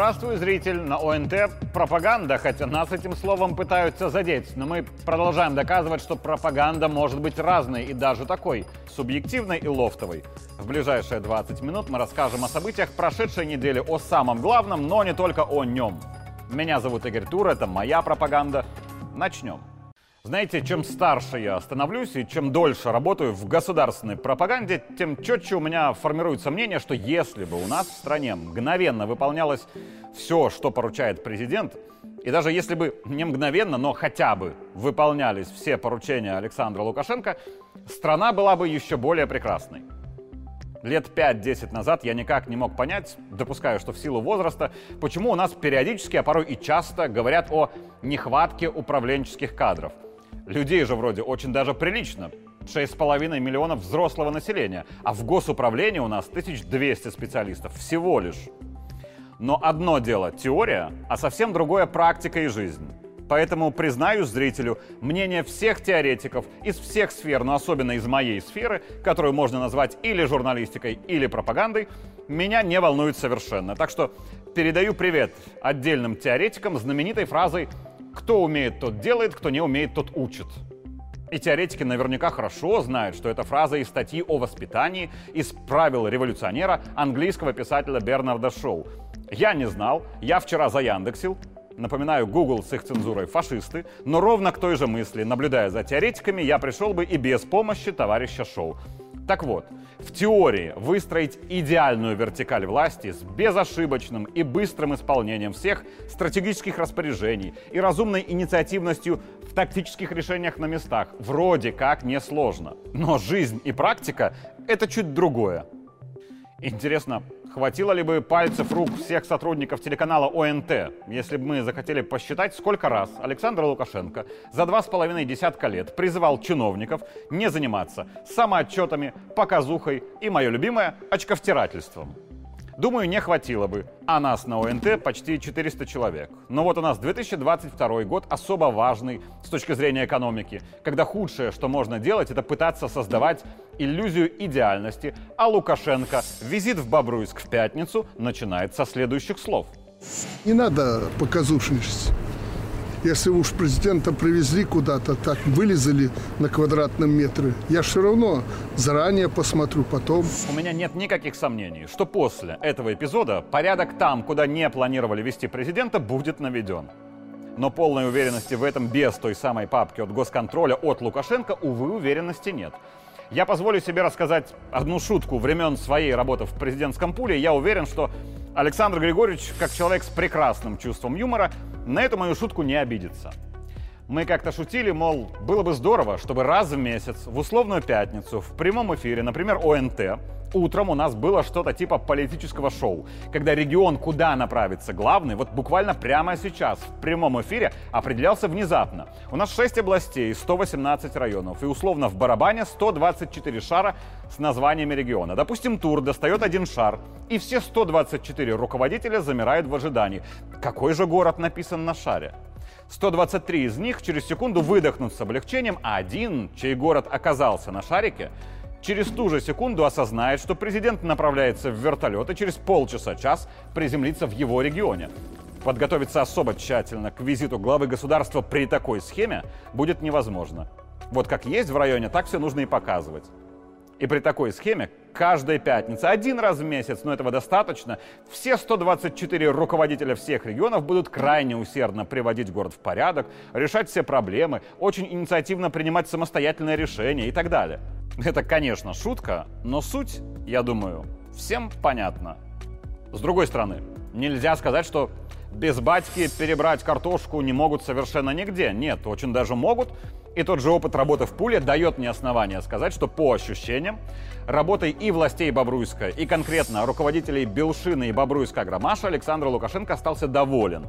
Здравствуй, зритель! На ОНТ пропаганда, хотя нас этим словом пытаются задеть. Но мы продолжаем доказывать, что пропаганда может быть разной и даже такой, субъективной и лофтовой. В ближайшие 20 минут мы расскажем о событиях прошедшей недели, о самом главном, но не только о нем. Меня зовут Игорь Тур, это моя пропаганда. Начнем. Знаете, чем старше я становлюсь и чем дольше работаю в государственной пропаганде, тем четче у меня формируется мнение, что если бы у нас в стране мгновенно выполнялось все, что поручает президент, и даже если бы не мгновенно, но хотя бы выполнялись все поручения Александра Лукашенко, страна была бы еще более прекрасной. Лет 5-10 назад я никак не мог понять, допускаю, что в силу возраста, почему у нас периодически, а порой и часто говорят о нехватке управленческих кадров – Людей же вроде очень даже прилично. 6,5 миллионов взрослого населения, а в госуправлении у нас 1200 специалистов всего лишь. Но одно дело теория, а совсем другое практика и жизнь. Поэтому признаю зрителю, мнение всех теоретиков из всех сфер, но особенно из моей сферы, которую можно назвать или журналистикой, или пропагандой, меня не волнует совершенно. Так что передаю привет отдельным теоретикам знаменитой фразой кто умеет, тот делает, кто не умеет, тот учит. И теоретики наверняка хорошо знают, что это фраза из статьи о воспитании, из правил революционера английского писателя Бернарда Шоу. Я не знал, я вчера заяндексил, напоминаю, Google с их цензурой фашисты, но ровно к той же мысли, наблюдая за теоретиками, я пришел бы и без помощи товарища Шоу. Так вот, в теории выстроить идеальную вертикаль власти с безошибочным и быстрым исполнением всех стратегических распоряжений и разумной инициативностью в тактических решениях на местах вроде как несложно. Но жизнь и практика — это чуть другое. Интересно, Хватило ли бы пальцев рук всех сотрудников телеканала ОНТ, если бы мы захотели посчитать, сколько раз Александр Лукашенко за два с половиной десятка лет призывал чиновников не заниматься самоотчетами, показухой и, мое любимое, очковтирательством. Думаю, не хватило бы. А нас на ОНТ почти 400 человек. Но вот у нас 2022 год особо важный с точки зрения экономики, когда худшее, что можно делать, это пытаться создавать иллюзию идеальности, а Лукашенко визит в Бобруйск в пятницу начинает со следующих слов. Не надо показушничать. Если уж президента привезли куда-то, так вылезали на квадратном метре, я все равно заранее посмотрю потом. У меня нет никаких сомнений, что после этого эпизода порядок там, куда не планировали вести президента, будет наведен. Но полной уверенности в этом без той самой папки от госконтроля от Лукашенко, увы, уверенности нет. Я позволю себе рассказать одну шутку времен своей работы в президентском пуле. Я уверен, что Александр Григорьевич, как человек с прекрасным чувством юмора, на эту мою шутку не обидится. Мы как-то шутили, мол, было бы здорово, чтобы раз в месяц, в условную пятницу, в прямом эфире, например, ОНТ, утром у нас было что-то типа политического шоу, когда регион, куда направится главный, вот буквально прямо сейчас, в прямом эфире, определялся внезапно. У нас 6 областей, 118 районов, и условно в барабане 124 шара с названиями региона. Допустим, тур достает один шар, и все 124 руководителя замирают в ожидании. Какой же город написан на шаре? 123 из них через секунду выдохнут с облегчением, а один, чей город оказался на шарике, через ту же секунду осознает, что президент направляется в вертолет и через полчаса-час приземлится в его регионе. Подготовиться особо тщательно к визиту главы государства при такой схеме будет невозможно. Вот как есть в районе, так все нужно и показывать. И при такой схеме каждая пятница, один раз в месяц, но этого достаточно, все 124 руководителя всех регионов будут крайне усердно приводить город в порядок, решать все проблемы, очень инициативно принимать самостоятельные решения и так далее. Это, конечно, шутка, но суть, я думаю, всем понятна. С другой стороны, нельзя сказать, что без батьки перебрать картошку не могут совершенно нигде. Нет, очень даже могут, и тот же опыт работы в пуле дает мне основания сказать, что по ощущениям, работой и властей Бобруйска, и конкретно руководителей Белшины и Бобруйска Громаша Александр Лукашенко остался доволен.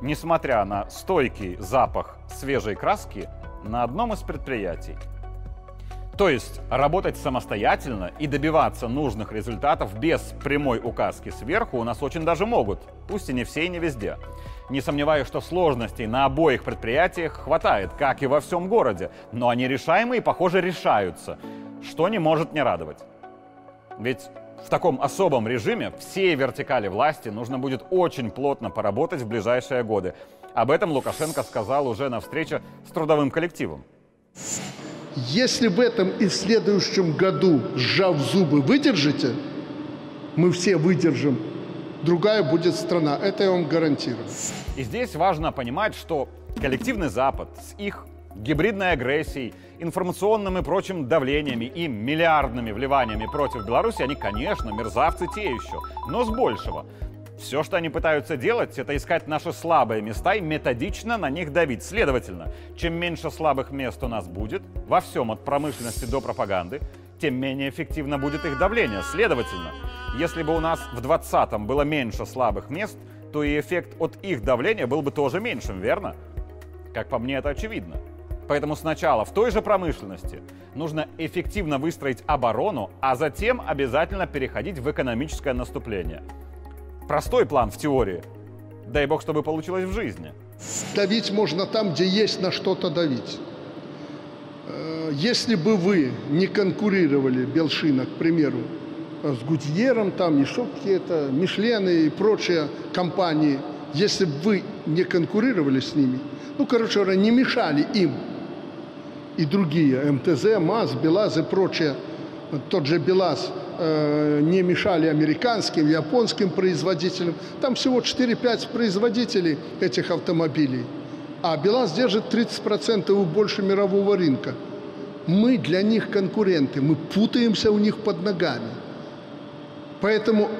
Несмотря на стойкий запах свежей краски на одном из предприятий. То есть работать самостоятельно и добиваться нужных результатов без прямой указки сверху у нас очень даже могут, пусть и не все и не везде. Не сомневаюсь, что сложностей на обоих предприятиях хватает, как и во всем городе, но они решаемые и, похоже, решаются, что не может не радовать. Ведь В таком особом режиме всей вертикали власти нужно будет очень плотно поработать в ближайшие годы. Об этом Лукашенко сказал уже на встрече с трудовым коллективом. Если в этом и в следующем году, сжав зубы, выдержите, мы все выдержим, другая будет страна. Это я вам гарантирую. И здесь важно понимать, что коллективный Запад с их гибридной агрессией, информационным и прочим давлениями и миллиардными вливаниями против Беларуси, они, конечно, мерзавцы те еще, но с большего. Все, что они пытаются делать, это искать наши слабые места и методично на них давить. Следовательно, чем меньше слабых мест у нас будет, во всем от промышленности до пропаганды, тем менее эффективно будет их давление. Следовательно, если бы у нас в 20-м было меньше слабых мест, то и эффект от их давления был бы тоже меньшим, верно? Как по мне, это очевидно. Поэтому сначала в той же промышленности нужно эффективно выстроить оборону, а затем обязательно переходить в экономическое наступление – простой план в теории. Дай бог, чтобы получилось в жизни. Давить можно там, где есть на что-то давить. Э, если бы вы не конкурировали, Белшина, к примеру, с Гудьером, там еще какие-то, Мишлены и прочие компании, если бы вы не конкурировали с ними, ну, короче говоря, не мешали им и другие, МТЗ, МАЗ, БелАЗ и прочее, тот же БелАЗ – Э, не мешали американским, японским производителям. Там всего 4-5 производителей этих автомобилей. А БелАЗ держит 30% и больше мирового рынка. Мы для них конкуренты, мы путаемся у них под ногами. Поэтому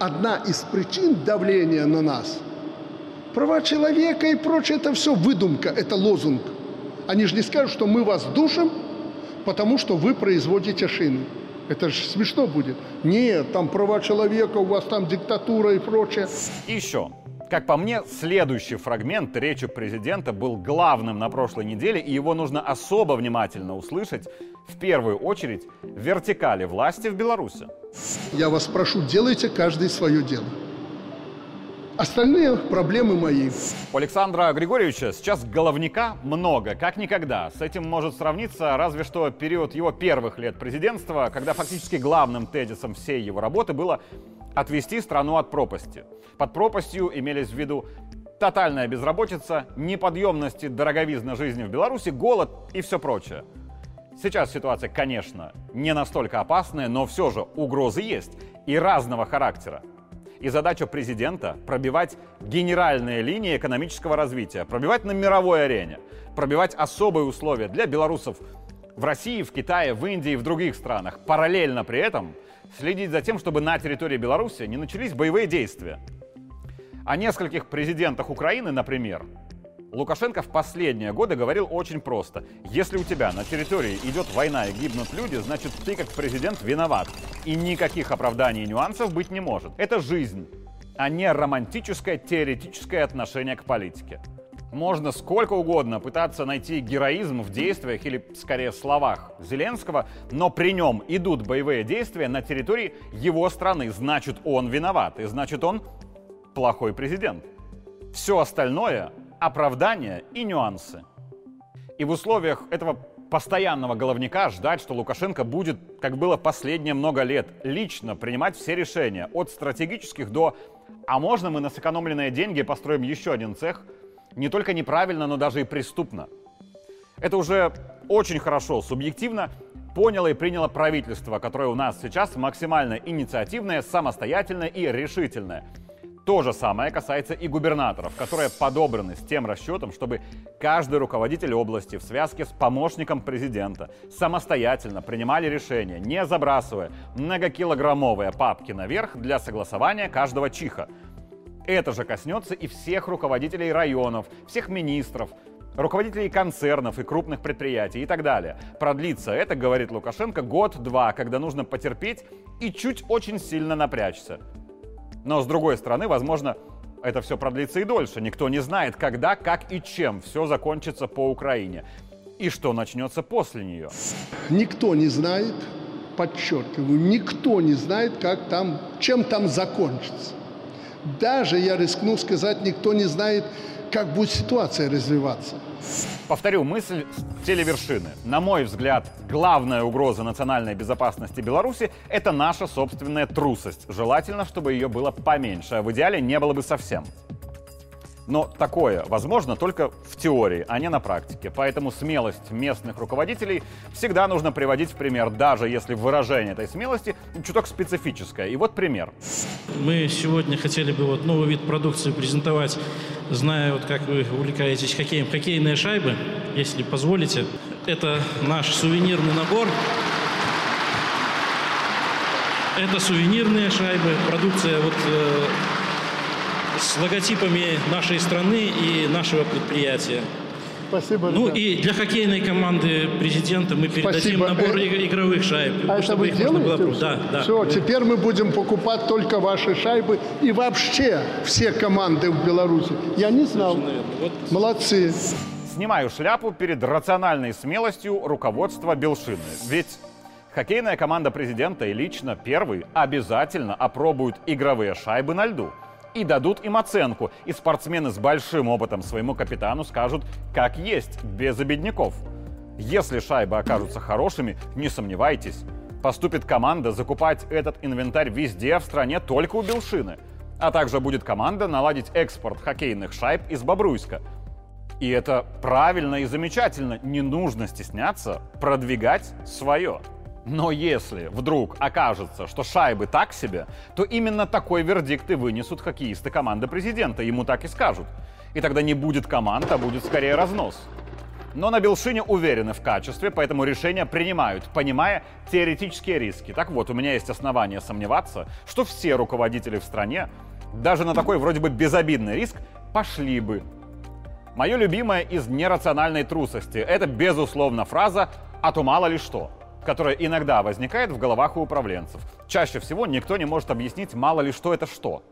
одна из причин давления на нас – права человека и прочее – это все выдумка, это лозунг. Они же не скажут, что мы вас душим, потому что вы производите шины. Это же смешно будет. Нет, там права человека, у вас там диктатура и прочее. И еще. Как по мне, следующий фрагмент речи президента был главным на прошлой неделе, и его нужно особо внимательно услышать, в первую очередь, в вертикали власти в Беларуси. Я вас прошу, делайте каждый свое дело. Остальные проблемы мои. У Александра Григорьевича сейчас головника много, как никогда. С этим может сравниться разве что период его первых лет президентства, когда фактически главным тезисом всей его работы было отвести страну от пропасти. Под пропастью имелись в виду тотальная безработица, неподъемность и дороговизна жизни в Беларуси, голод и все прочее. Сейчас ситуация, конечно, не настолько опасная, но все же угрозы есть и разного характера. И задача президента – пробивать генеральные линии экономического развития, пробивать на мировой арене, пробивать особые условия для белорусов в России, в Китае, в Индии и в других странах. Параллельно при этом следить за тем, чтобы на территории Беларуси не начались боевые действия. О нескольких президентах Украины, например, Лукашенко в последние годы говорил очень просто. Если у тебя на территории идет война и гибнут люди, значит ты как президент виноват. И никаких оправданий и нюансов быть не может. Это жизнь, а не романтическое теоретическое отношение к политике. Можно сколько угодно пытаться найти героизм в действиях или, скорее, словах Зеленского, но при нем идут боевые действия на территории его страны. Значит, он виноват, и значит, он плохой президент. Все остальное оправдания и нюансы. И в условиях этого постоянного головника ждать, что Лукашенко будет, как было последние много лет, лично принимать все решения, от стратегических до «а можно мы на сэкономленные деньги построим еще один цех?» не только неправильно, но даже и преступно. Это уже очень хорошо, субъективно поняло и приняло правительство, которое у нас сейчас максимально инициативное, самостоятельное и решительное – то же самое касается и губернаторов, которые подобраны с тем расчетом, чтобы каждый руководитель области в связке с помощником президента самостоятельно принимали решения, не забрасывая многокилограммовые папки наверх для согласования каждого чиха. Это же коснется и всех руководителей районов, всех министров, руководителей концернов и крупных предприятий и так далее. Продлится это, говорит Лукашенко, год-два, когда нужно потерпеть и чуть очень сильно напрячься. Но с другой стороны, возможно, это все продлится и дольше. Никто не знает, когда, как и чем все закончится по Украине. И что начнется после нее. Никто не знает, подчеркиваю, никто не знает, как там, чем там закончится. Даже, я рискну сказать, никто не знает, как будет ситуация развиваться. Повторю мысль с телевершины. На мой взгляд, главная угроза национальной безопасности Беларуси – это наша собственная трусость. Желательно, чтобы ее было поменьше, а в идеале не было бы совсем. Но такое возможно только в теории, а не на практике. Поэтому смелость местных руководителей всегда нужно приводить в пример, даже если выражение этой смелости чуток специфическое. И вот пример. Мы сегодня хотели бы вот новый вид продукции презентовать, зная, вот как вы увлекаетесь хоккеем, хоккейные шайбы, если позволите. Это наш сувенирный набор. Это сувенирные шайбы, продукция вот э, с логотипами нашей страны и нашего предприятия. Спасибо. Ну ребят. и для хоккейной команды президента мы передадим Спасибо. набор Э, иг- игровых шайб. А это чтобы вы их можно было... делаете? Да, да. Все, теперь мы будем покупать только ваши шайбы и вообще все команды в Беларуси. Я не знал. Вот Молодцы. Снимаю шляпу перед рациональной смелостью руководства Белшины. Ведь хоккейная команда президента и лично первый обязательно опробуют игровые шайбы на льду. И дадут им оценку. И спортсмены с большим опытом своему капитану скажут, как есть, без обедняков. Если шайбы окажутся хорошими, не сомневайтесь, поступит команда закупать этот инвентарь везде в стране только у Белшины. А также будет команда наладить экспорт хоккейных шайб из Бобруйска. И это правильно и замечательно. Не нужно стесняться продвигать свое. Но если вдруг окажется, что шайбы так себе, то именно такой вердикт и вынесут хоккеисты команды президента. Ему так и скажут. И тогда не будет команд, а будет скорее разнос. Но на Белшине уверены в качестве, поэтому решения принимают, понимая теоретические риски. Так вот, у меня есть основания сомневаться, что все руководители в стране, даже на такой вроде бы безобидный риск, пошли бы Мое любимое из нерациональной трусости – это, безусловно, фраза «а то мало ли что», которая иногда возникает в головах у управленцев. Чаще всего никто не может объяснить, мало ли что это что.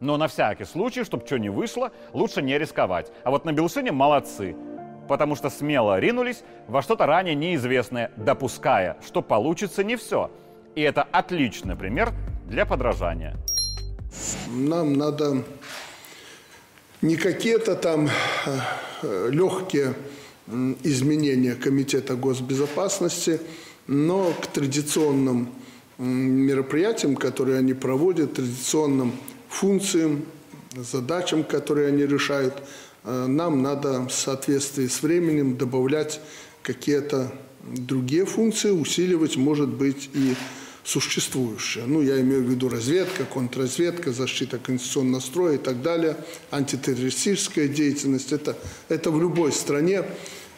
Но на всякий случай, чтобы что не вышло, лучше не рисковать. А вот на Белшине молодцы, потому что смело ринулись во что-то ранее неизвестное, допуская, что получится не все. И это отличный пример для подражания. Нам надо не какие-то там э, легкие м, изменения Комитета госбезопасности, но к традиционным мероприятиям, которые они проводят, традиционным функциям, задачам, которые они решают, э, нам надо в соответствии с временем добавлять какие-то другие функции, усиливать, может быть, и существующие. Ну, я имею в виду разведка, контрразведка, защита конституционного строя и так далее, антитеррористическая деятельность. Это, это в любой стране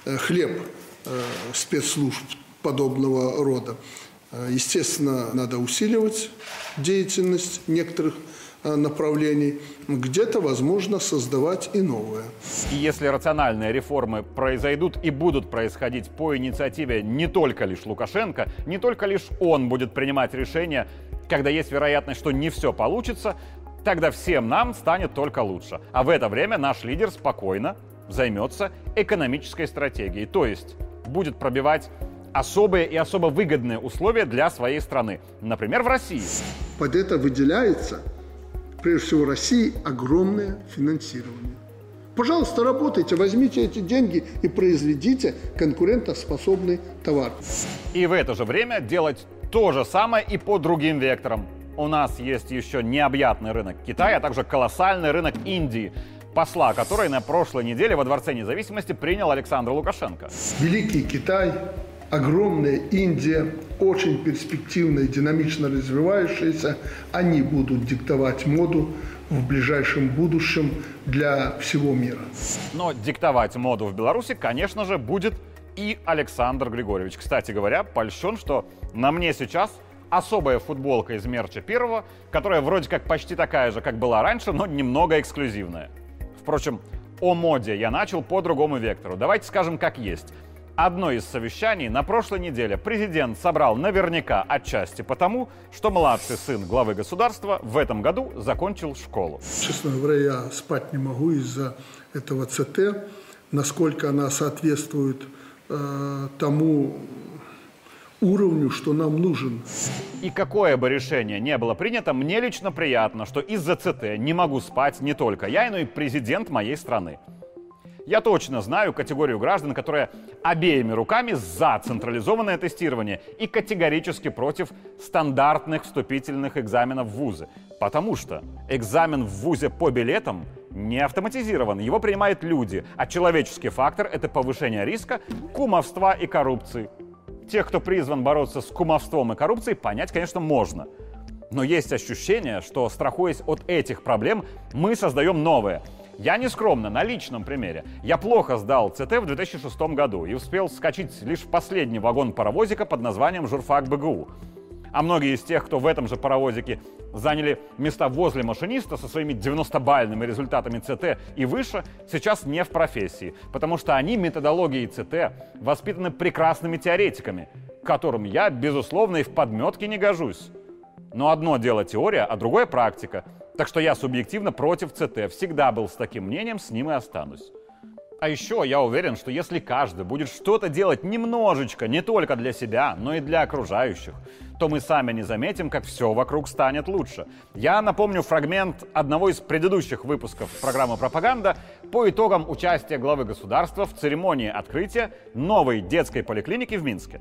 э, хлеб э, спецслужб подобного рода. Э, Естественно, надо усиливать деятельность некоторых э, направлений. Где-то, возможно, создавать и новое. И если рациональные реформы произойдут и будут происходить по инициативе не только лишь Лукашенко, не только лишь он будет принимать решения, когда есть вероятность, что не все получится, тогда всем нам станет только лучше. А в это время наш лидер спокойно займется экономической стратегией, то есть будет пробивать особые и особо выгодные условия для своей страны, например, в России. Под это выделяется, прежде всего, России огромное финансирование. Пожалуйста, работайте, возьмите эти деньги и произведите конкурентоспособный товар. И в это же время делать то же самое и по другим векторам. У нас есть еще необъятный рынок Китая, а также колоссальный рынок Индии, посла который на прошлой неделе во Дворце независимости принял Александр Лукашенко. Великий Китай, огромная Индия, очень перспективная, динамично развивающаяся, они будут диктовать моду в ближайшем будущем для всего мира. Но диктовать моду в Беларуси, конечно же, будет и Александр Григорьевич. Кстати говоря, польщен, что на мне сейчас особая футболка из мерча первого, которая вроде как почти такая же, как была раньше, но немного эксклюзивная. Впрочем, о моде я начал по другому вектору. Давайте скажем как есть. Одно из совещаний на прошлой неделе президент собрал наверняка отчасти потому, что младший сын главы государства в этом году закончил школу. Честно говоря, я спать не могу из-за этого ЦТ, насколько она соответствует э, тому уровню, что нам нужен. И какое бы решение не было принято, мне лично приятно, что из-за ЦТ не могу спать не только я, но и президент моей страны. Я точно знаю категорию граждан, которая обеими руками за централизованное тестирование и категорически против стандартных вступительных экзаменов в вузы. Потому что экзамен в вузе по билетам не автоматизирован, его принимают люди, а человеческий фактор — это повышение риска кумовства и коррупции. Тех, кто призван бороться с кумовством и коррупцией, понять, конечно, можно. Но есть ощущение, что, страхуясь от этих проблем, мы создаем новые — я не скромно, на личном примере. Я плохо сдал ЦТ в 2006 году и успел скачать лишь в последний вагон паровозика под названием «Журфак БГУ». А многие из тех, кто в этом же паровозике заняли места возле машиниста со своими 90-бальными результатами ЦТ и выше, сейчас не в профессии, потому что они методологией ЦТ воспитаны прекрасными теоретиками, которым я, безусловно, и в подметке не гожусь. Но одно дело теория, а другое практика — так что я субъективно против ЦТ. Всегда был с таким мнением, с ним и останусь. А еще я уверен, что если каждый будет что-то делать немножечко, не только для себя, но и для окружающих, то мы сами не заметим, как все вокруг станет лучше. Я напомню фрагмент одного из предыдущих выпусков программы «Пропаганда» по итогам участия главы государства в церемонии открытия новой детской поликлиники в Минске.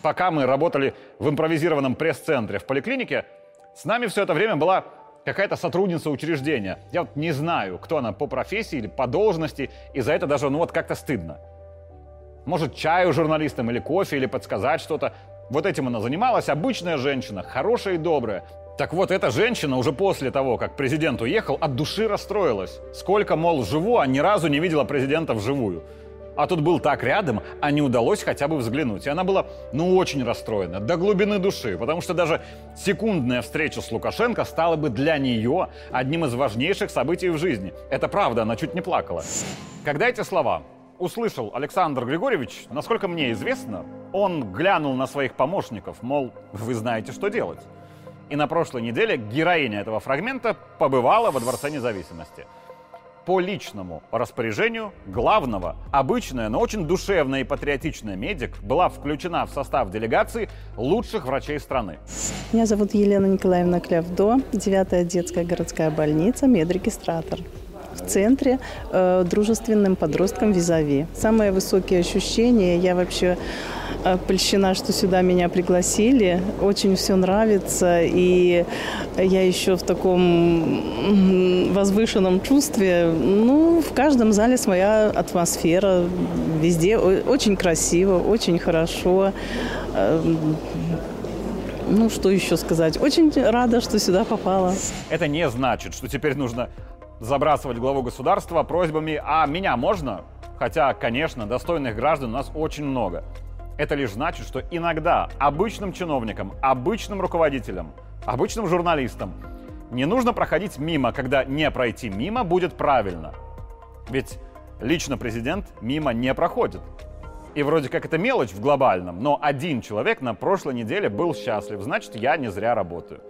Пока мы работали в импровизированном пресс-центре в поликлинике, с нами все это время была какая-то сотрудница учреждения. Я вот не знаю, кто она по профессии или по должности, и за это даже, ну вот как-то стыдно. Может, чаю журналистам или кофе, или подсказать что-то. Вот этим она занималась, обычная женщина, хорошая и добрая. Так вот, эта женщина уже после того, как президент уехал, от души расстроилась. Сколько, мол, живу, а ни разу не видела президента вживую. А тут был так рядом, а не удалось хотя бы взглянуть. И она была, ну, очень расстроена, до глубины души, потому что даже секундная встреча с Лукашенко стала бы для нее одним из важнейших событий в жизни. Это правда, она чуть не плакала. Когда эти слова услышал Александр Григорьевич, насколько мне известно, он глянул на своих помощников, мол, вы знаете, что делать. И на прошлой неделе героиня этого фрагмента побывала во Дворце независимости – по личному распоряжению главного. Обычная, но очень душевная и патриотичная медик была включена в состав делегации лучших врачей страны. Меня зовут Елена Николаевна Клявдо, 9-я детская городская больница, медрегистратор в центре э, дружественным подросткам визави. Самые высокие ощущения, я вообще польщена, что сюда меня пригласили. Очень все нравится, и я еще в таком возвышенном чувстве. Ну, в каждом зале своя атмосфера, везде очень красиво, очень хорошо. Эм, ну, что еще сказать? Очень рада, что сюда попала. Это не значит, что теперь нужно забрасывать главу государства просьбами «А меня можно?», хотя, конечно, достойных граждан у нас очень много. Это лишь значит, что иногда обычным чиновникам, обычным руководителям, обычным журналистам не нужно проходить мимо, когда не пройти мимо будет правильно. Ведь лично президент мимо не проходит. И вроде как это мелочь в глобальном, но один человек на прошлой неделе был счастлив, значит, я не зря работаю.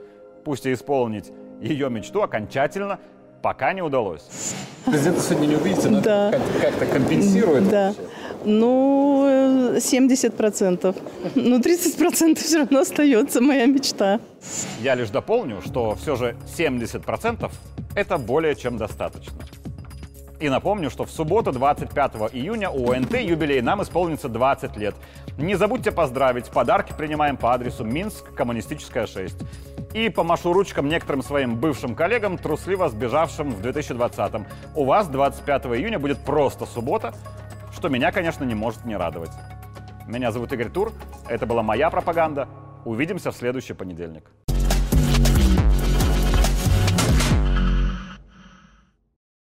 Пусть и исполнить ее мечту окончательно Пока не удалось. Президента сегодня не увидите, но да. как-то компенсирует. Да. Вообще. Ну, 70%. Ну, 30% все равно остается моя мечта. Я лишь дополню, что все же 70% это более чем достаточно. И напомню, что в субботу, 25 июня, у ОНТ юбилей нам исполнится 20 лет. Не забудьте поздравить. Подарки принимаем по адресу Минск, Коммунистическая 6 и помашу ручкам некоторым своим бывшим коллегам, трусливо сбежавшим в 2020-м. У вас 25 июня будет просто суббота, что меня, конечно, не может не радовать. Меня зовут Игорь Тур, это была моя пропаганда. Увидимся в следующий понедельник.